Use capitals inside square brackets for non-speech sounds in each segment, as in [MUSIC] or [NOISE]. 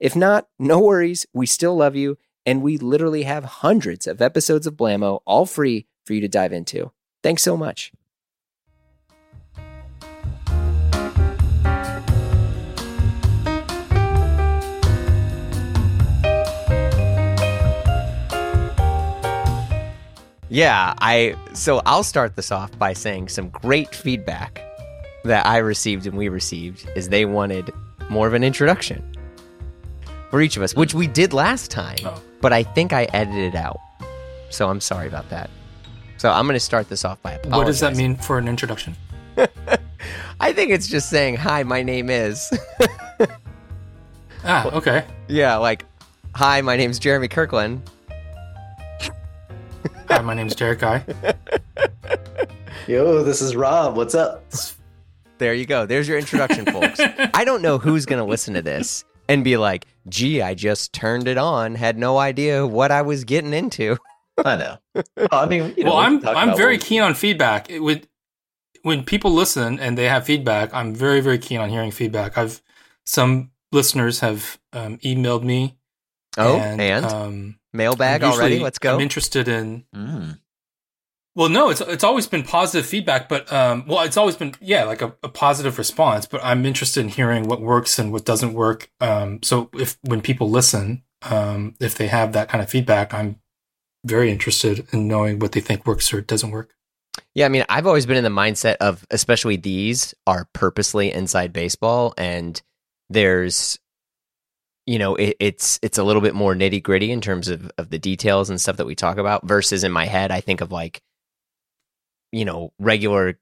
If not, no worries, we still love you, and we literally have hundreds of episodes of Blamo all free for you to dive into. Thanks so much. Yeah, I so I'll start this off by saying some great feedback that I received and we received is they wanted more of an introduction for each of us, which we did last time, Oh. but I think I edited it out. So I'm sorry about that. So I'm going to start this off by apologizing. What does that mean for an introduction? [LAUGHS] I think it's just saying, "Hi, my name is." Ah, [LAUGHS] okay. yeah, like, "Hi, my name's Jeremy Kirkland." Hi, my name's Derek Guy. [LAUGHS] Yo, this is Rob. What's up? There you go. There's your introduction, folks. I don't know who's going to listen to this and be like, "Gee, I just turned it on, had no idea what I was getting into." I know. Well, I mean, you know, well, I'm I'm very what- keen on feedback. It would when people listen and they have feedback, I'm very very keen on hearing feedback. I've some listeners have um, emailed me. Oh, and, um, mailbag already. Let's go. I'm interested in Mm. Well, no, it's it's always been positive feedback, but um, well, it's always been yeah, like a, a positive response. But I'm interested in hearing what works and what doesn't work. Um, so if when people listen, um, if they have that kind of feedback, I'm very interested in knowing what they think works or doesn't work. Yeah, I mean, I've always been in the mindset of, especially these are purposely inside baseball, and there's, you know, it, it's it's a little bit more nitty gritty in terms of of the details and stuff that we talk about. Versus in my head, I think of like, you know, regular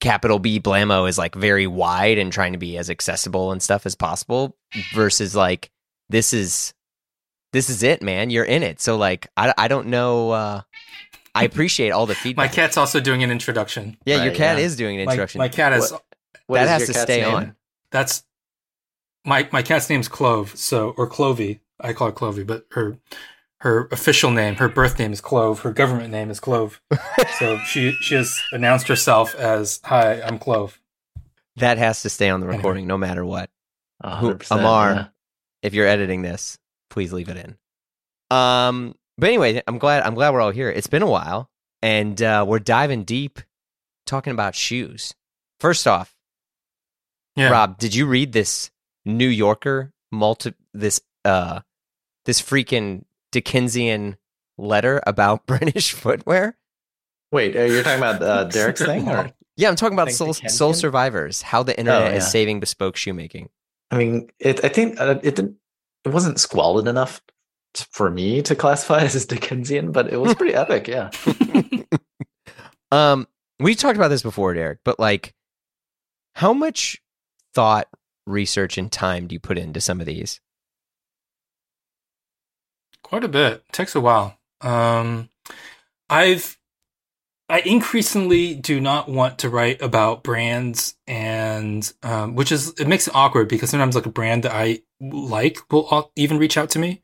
capital B Blamo is like very wide and trying to be as accessible and stuff as possible. Versus like this is this is it, man. You're in it. So like, I I don't know. uh I appreciate all the [LAUGHS] feedback. My cat's also doing an introduction. Yeah, your cat yeah. is doing an introduction. my cat is What that is has to stay name? on. that's my my cat's name's Clove, so or Clovey. I call her Clovey, but her her official name, her birth name is Clove. Her government name is Clove. [LAUGHS] so she she has announced herself as "Hi, I'm Clove." That has to stay on the Anyway. recording no matter what. A Who- Amar. yeah. If you're editing this, please leave it in. Um, but anyway, I'm glad I'm glad we're all here. It's been a while, and uh, we're diving deep, talking about shoes. First off, Yeah, Rob, did you read this New Yorker multi this uh this freaking Dickensian letter about [LAUGHS] British footwear? Wait, you're talking about uh, [LAUGHS] Derek's thing, or Yeah, I'm talking about Sole, Sole Survivors, how the internet Oh, is saving bespoke shoemaking. I mean, it. I think uh, it didn't. It wasn't squalid enough t- for me to classify it [LAUGHS] as Dickensian, but it was pretty epic. Yeah. Um, we talked about this before, Derek, but like, how much thought, research, and time do you put into some of these? Quite a bit. It takes a while. Um, I've I increasingly do not want to write about brands, and um, which is it makes it awkward because sometimes like a brand that I like will even reach out to me,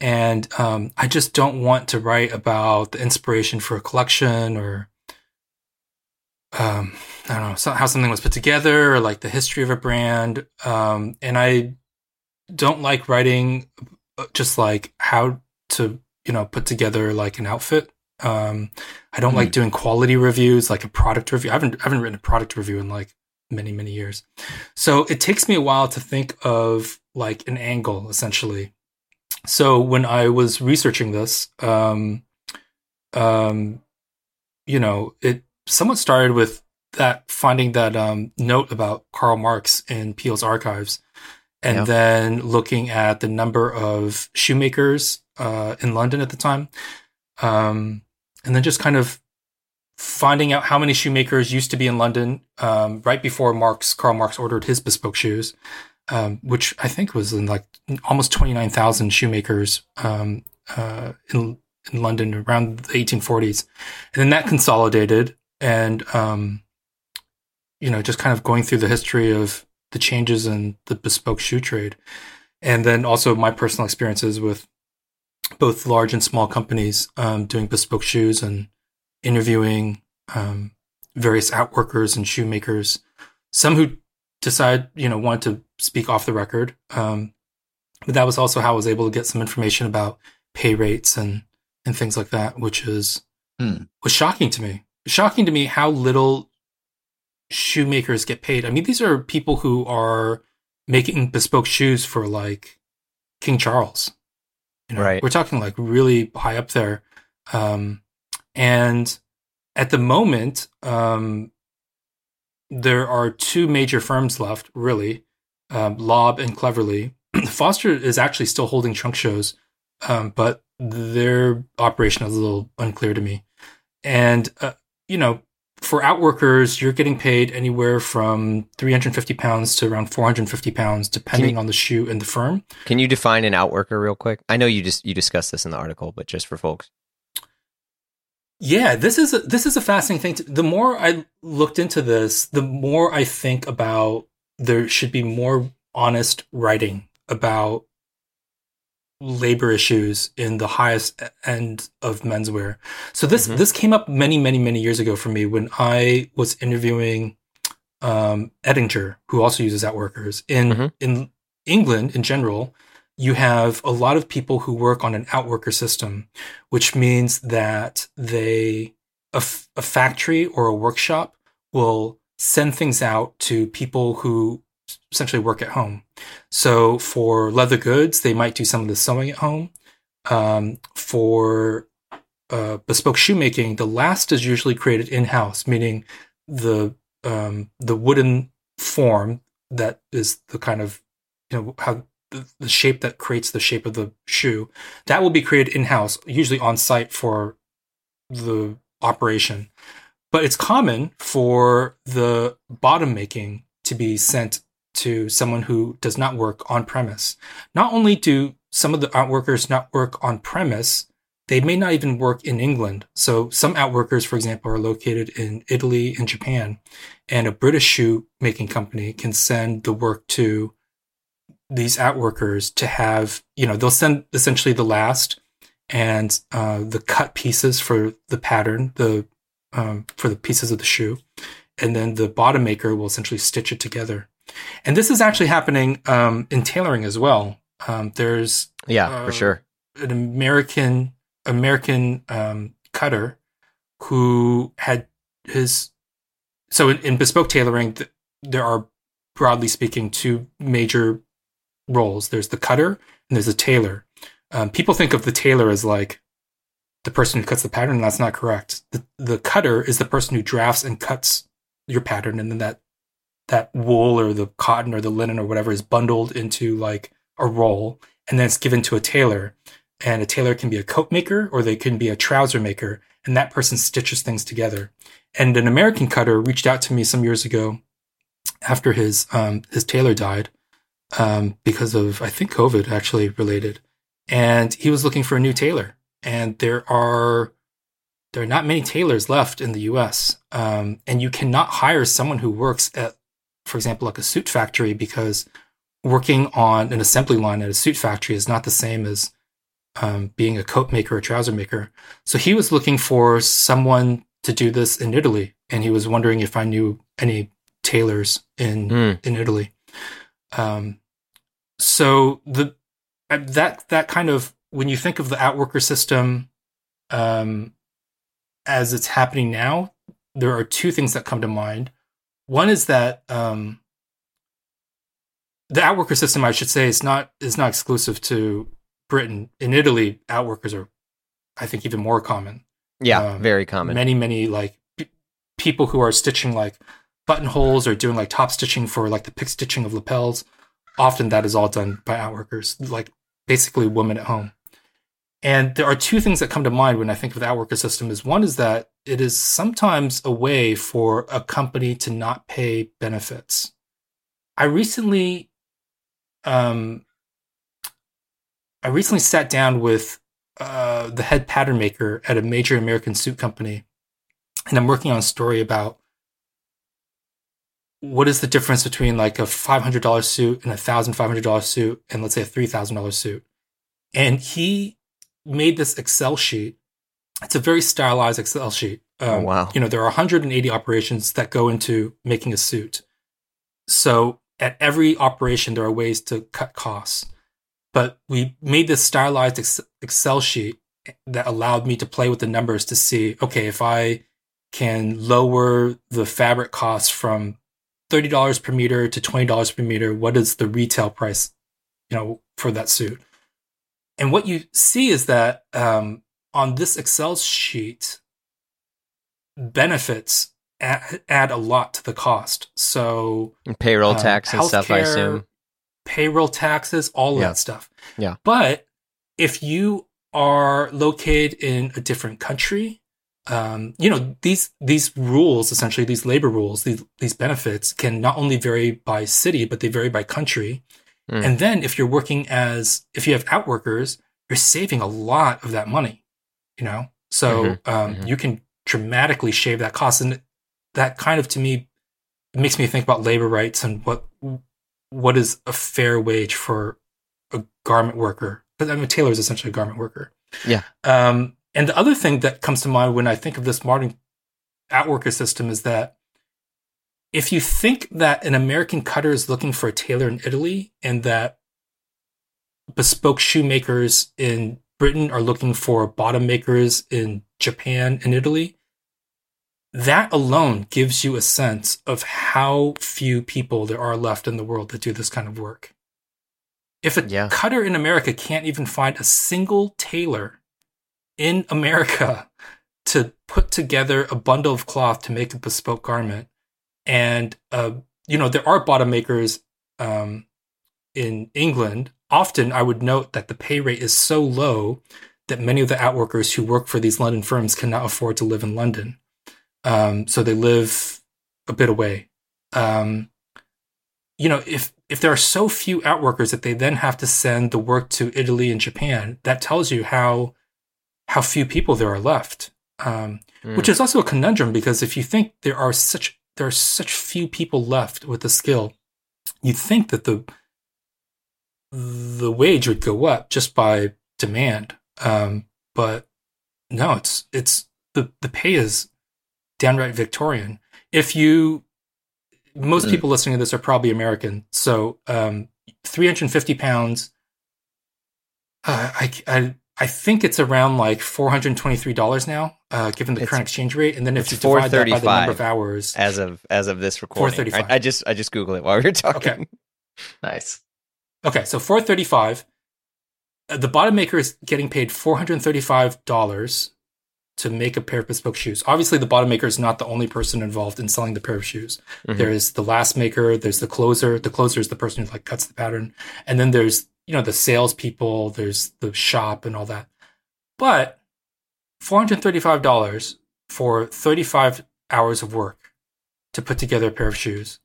and um, I just don't want to write about the inspiration for a collection or um, I don't know so, how something was put together or like the history of a brand, um, and I don't like writing uh, just like how to you know put together like an outfit. Um i don't like doing quality reviews like a product review. I haven't I haven't written a product review in like many many years. So it takes me a while to think of like an angle essentially. So when i was researching this um um you know it somewhat started with that finding that um note about karl marx in Peal's archives and then looking at the number of shoemakers uh, in London at the time, um, and then just kind of finding out how many shoemakers used to be in London um, right before Marx, Karl Marx ordered his bespoke shoes, um, which I think was in like almost 29,000 shoemakers um, uh, in, in London around the 1840s. And then that consolidated and, um, you know, just kind of going through the history of the changes in the bespoke shoe trade. And then also my personal experiences with both large and small companies um, doing bespoke shoes and interviewing um, various outworkers and shoemakers. Some who decide, you know, want to speak off the record. Um, but that was also how I was able to get some information about pay rates and and things like that, which is Hmm. was shocking to me. Shocking to me how little shoemakers get paid. I mean, these are people who are making bespoke shoes for like King Charles. You know, Right. We're talking like really high up there. Um, and at the moment, um, there are two major firms left, really, um, Lobb and Cleverley. [CLEARS THROAT] Foster is actually still holding trunk shows, um, but their operation is a little unclear to me. And uh, you know, for outworkers, you're getting paid anywhere from 350 pounds to around 450 pounds, depending on the shoe and the firm. Can you define an outworker real quick? I know you just you discussed this in the article, but just for folks. Yeah, this is a, this is a fascinating thing. To, the more I looked into this, the more I think about there should be more honest writing about labor issues in the highest end of menswear. So this Mhm. this came up many many many years ago for me when I was interviewing um, Edinger, who also uses outworkers in Mhm. in England in general. You have a lot of people who work on an outworker system, which means that they a, f- a factory or a workshop will send things out to people who essentially work at home. So for leather goods, they might do some of the sewing at home. Um, for uh, bespoke shoemaking, the last is usually created in house, meaning the um, the wooden form that is the kind of you know how the, the shape that creates the shape of the shoe that will be created in house, usually on site for the operation. But it's common for the bottom making to be sent to someone who does not work on premise. Not only do some of the outworkers not work on premise, they may not even work in England. So some outworkers, for example, are located in Italy and Japan, and a British shoe making company can send the work to these outworkers to have, you know, they'll send essentially the last and uh, the cut pieces for the pattern, the um, for the pieces of the shoe, and then the bottom maker will essentially stitch it together. And this is actually happening um, in tailoring as well. Um, there's Yeah, Uh, for sure. an American American um, cutter who had his so in, in bespoke tailoring th- there are broadly speaking two major roles there's the cutter and there's the tailor um, people think of the tailor as like the person who cuts the pattern that's not correct the, the cutter is the person who drafts and cuts your pattern and then that that wool or the cotton or the linen or whatever is bundled into like a roll and then it's given to a tailor and a tailor can be a coat maker or they can be a trouser maker and that person stitches things together. And an american cutter reached out to me some years ago after his um, his tailor died um, because of i think covid actually related and he was looking for a new tailor and there are there are not many tailors left in the us um, and you cannot hire someone who works at for example like a suit factory because working on an assembly line at a suit factory is not the same as um, being a coat maker or trouser maker. So he was looking for someone to do this in Italy, and he was wondering if I knew any tailors in Hmm. in Italy. Um, so the uh, that that kind of when you think of the outworker system um, as it's happening now, there are two things that come to mind. One is that um, the outworker system, I should say, is not is not exclusive to Britain. In Italy, outworkers are, I think, even more common. Yeah, um, very common. Many, many like p- people who are stitching like buttonholes or doing like top stitching for like the pick stitching of lapels. Often that is all done by outworkers, like basically women at home. And there are two things that come to mind when I think of the outworker system. Is one is that it is sometimes a way for a company to not pay benefits. I recently um, I recently sat down with uh, the head pattern maker at a major American suit company, and I'm working on a story about what is the difference between like a $500 suit and a $1,500 suit, and let's say a $3,000 suit. And he made this Excel sheet. It's a very stylized Excel sheet. Um, Oh, wow. You know, there are 180 operations that go into making a suit. So at every operation, there are ways to cut costs. But we made this stylized ex- Excel sheet that allowed me to play with the numbers to see, okay, if I can lower the fabric costs from $30 per meter to $20 per meter, what is the retail price, you know, for that suit? And what you see is that um, on this Excel sheet, benefits add, add a lot to the cost. So And payroll um, tax and stuff, I assume. payroll taxes, all of Yeah. that stuff. Yeah. But if you are located in a different country, um, you know these these rules essentially these labor rules these these benefits can not only vary by city but they vary by country Mm. and then if you're working as if you have outworkers you're saving a lot of that money you know so Mhm, um, mhm. you can dramatically shave that cost and that kind of to me makes me think about labor rights and what what is a fair wage for a garment worker I mean tailor is essentially a garment worker Yeah. um, and the other thing that comes to mind when I think of this modern outworker system is that if you think that an American cutter is looking for a tailor in Italy and that bespoke shoemakers in Britain are looking for bottom makers in Japan and Italy, that alone gives you a sense of how few people there are left in the world that do this kind of work. If a Yeah. cutter in America can't even find a single tailor in America to put together a bundle of cloth to make a bespoke garment, and uh, you know there are bottom makers um, in England. Often, I would note that the pay rate is so low that many of the outworkers who work for these London firms cannot afford to live in London, um, so they live a bit away. Um, you know, if if there are so few outworkers that they then have to send the work to Italy and Japan, that tells you how how few people there are left. Um, Mm. Which is also a conundrum because if you think there are such there are such few people left with the skill, you'd think that the the wage would go up just by demand. Um, but no, it's it's the the pay is downright Victorian. If you most Mm. people listening to this are probably American, so um, 350 pounds. Uh, I, I I think it's around like four hundred and twenty three dollars now, uh, given the It's- current exchange rate. And then if it's you divide that by the number of hours, as of as of this recording. 435. I, I just I just Googled it while we were talking. Okay. [LAUGHS] Nice. okay, so four thirty five. Uh, the bottom maker is getting paid four hundred and thirty five dollars to make a pair of bespoke shoes. Obviously, the bottom maker is not the only person involved in selling the pair of shoes. Mhm. There is the last maker. There's the closer. The closer is the person who like cuts the pattern, and then there's you know the salespeople. There's the shop and all that. But four hundred thirty-five dollars for thirty-five hours of work to put together a pair of shoes.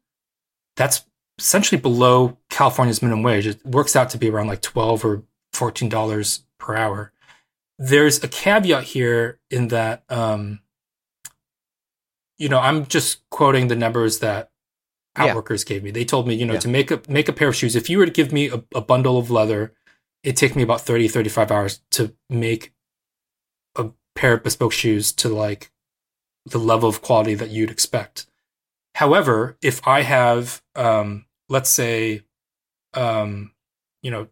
That's essentially below California's minimum wage. It works out to be around like twelve or fourteen dollars per hour. There's a caveat here in that, um, you know, I'm just quoting the numbers that Yeah. outworkers gave me. They told me, you know, Yeah. to make a make a pair of shoes, if you were to give me a, a bundle of leather, it'd take me about 30, 35 hours to make a pair of bespoke shoes to like the level of quality that you'd expect. However, if I have, um, let's say, um, you know,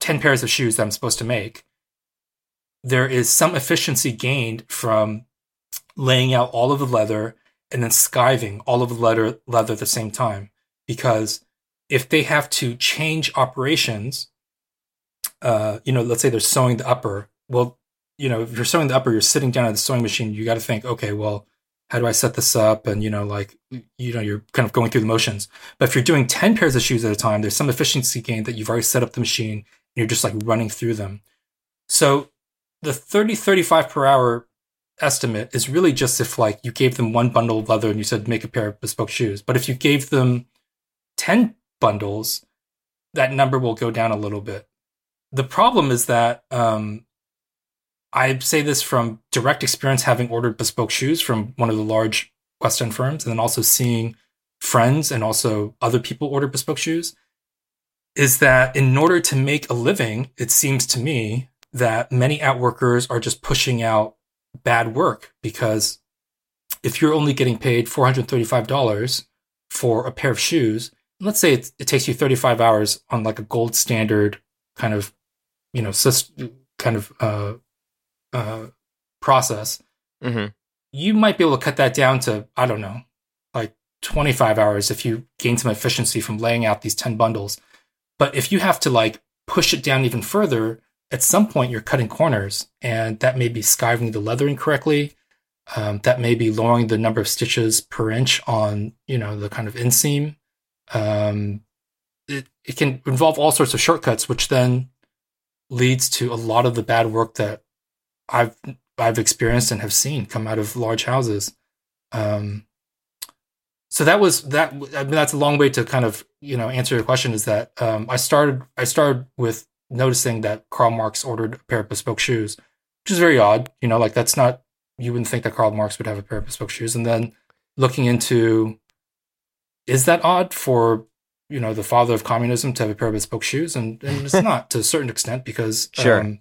10 pairs of shoes that I'm supposed to make, there is some efficiency gained from laying out all of the leather and then skiving all of the leather, leather at the same time. Because if they have to change operations, uh, you know, let's say they're sewing the upper. Well, you know, if you're sewing the upper, you're sitting down at the sewing machine. You got to think, okay, well, how do I set this up? And you know, like, you know, you're kind of going through the motions. But if you're doing ten pairs of shoes at a time, there's some efficiency gain that you've already set up the machine. And you're just like running through them. So the 30, 35 per hour estimate is really just if like you gave them one bundle of leather and you said make a pair of bespoke shoes. But if you gave them 10 bundles, that number will go down a little bit. The problem is that um, I say this from direct experience, having ordered bespoke shoes from one of the large West End firms, and then also seeing friends and also other people order bespoke shoes. Is that in order to make a living, it seems to me that many outworkers are just pushing out bad work because if you're only getting paid $435 for a pair of shoes, let's say it, it takes you 35 hours on like a gold standard kind of, you know, kind of uh, uh, process, mm-hmm. you might be able to cut that down to, I don't know, like 25 hours if you gain some efficiency from laying out these 10 bundles. But if you have to like push it down even further, at some point you're cutting corners and that may be skiving the leather incorrectly. Um, that may be lowering the number of stitches per inch on, you know, the kind of inseam. Um, it, it can involve all sorts of shortcuts, which then leads to a lot of the bad work that I've I've experienced and have seen come out of large houses. Um, so that was that. I mean, that's a long way to kind of you know answer your question. Is that um, I started I started with noticing that Karl Marx ordered a pair of bespoke shoes, which is very odd. You know, like that's not you wouldn't think that Karl Marx would have a pair of bespoke shoes, and then looking into is that odd for you know the father of communism to have a pair of bespoke shoes, and, and it's [LAUGHS] not to a certain extent because sure. Um,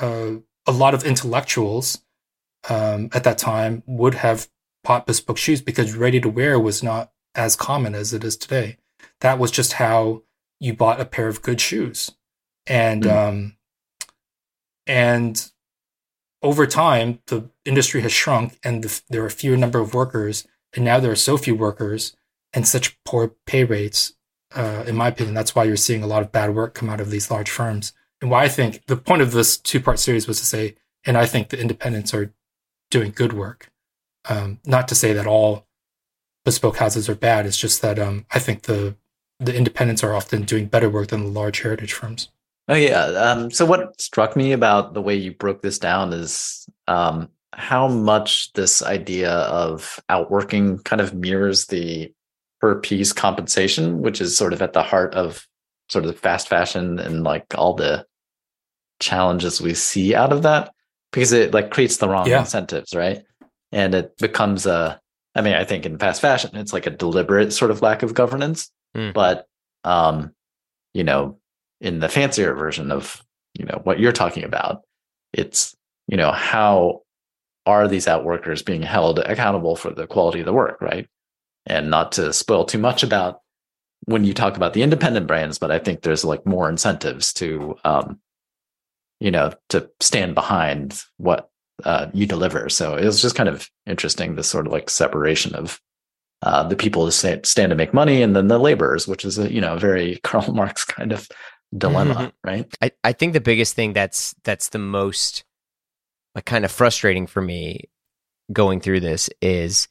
uh, a lot of intellectuals um, at that time would have bought bespoke shoes because ready to wear was not as common as it is today. That was just how you bought a pair of good shoes, and mm. um, and over time the industry has shrunk, and the, there are fewer number of workers, and now there are so few workers and such poor pay rates. Uh, in my opinion, that's why you're seeing a lot of bad work come out of these large firms and why I think the point of this two part series was to say, and I think the independents are doing good work. Um, not to say that all bespoke houses are bad. It's just that um, I think the the independents are often doing better work than the large heritage firms. Oh yeah. Um, so what struck me about the way you broke this down is um, how much this idea of outworking kind of mirrors the per piece compensation, which is sort of at the heart of sort of the fast fashion and like all the challenges we see out of that because it like creates the wrong yeah. incentives, right? And it becomes a I mean, I think in fast fashion it's like a deliberate sort of lack of governance, mm. but um you know, in the fancier version of, you know, what you're talking about, it's, you know, how are these outworkers being held accountable for the quality of the work, right? And not to spoil too much about when you talk about the independent brands, but I think there's like more incentives to, um, you know, to stand behind what uh, you deliver. So it was just kind of interesting, this sort of like separation of uh, the people who stand, to make money and then the laborers, which is a, you know, very [LAUGHS] Karl Marx kind of dilemma, mm-hmm. right? I, I think the biggest thing that's, that's the most like kind of frustrating for me going through this is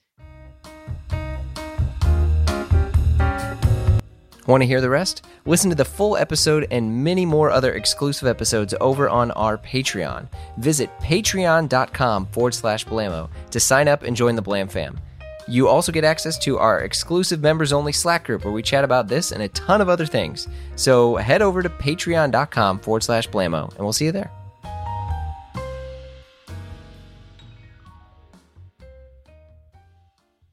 Want to hear the rest? Listen to the full episode and many more other exclusive episodes over on our Patreon. Visit patreon.com forward slash blamo to sign up and join the Blam fam. You also get access to our exclusive members only Slack group where we chat about this and a ton of other things. So head over to patreon.com forward slash blamo and we'll see you there.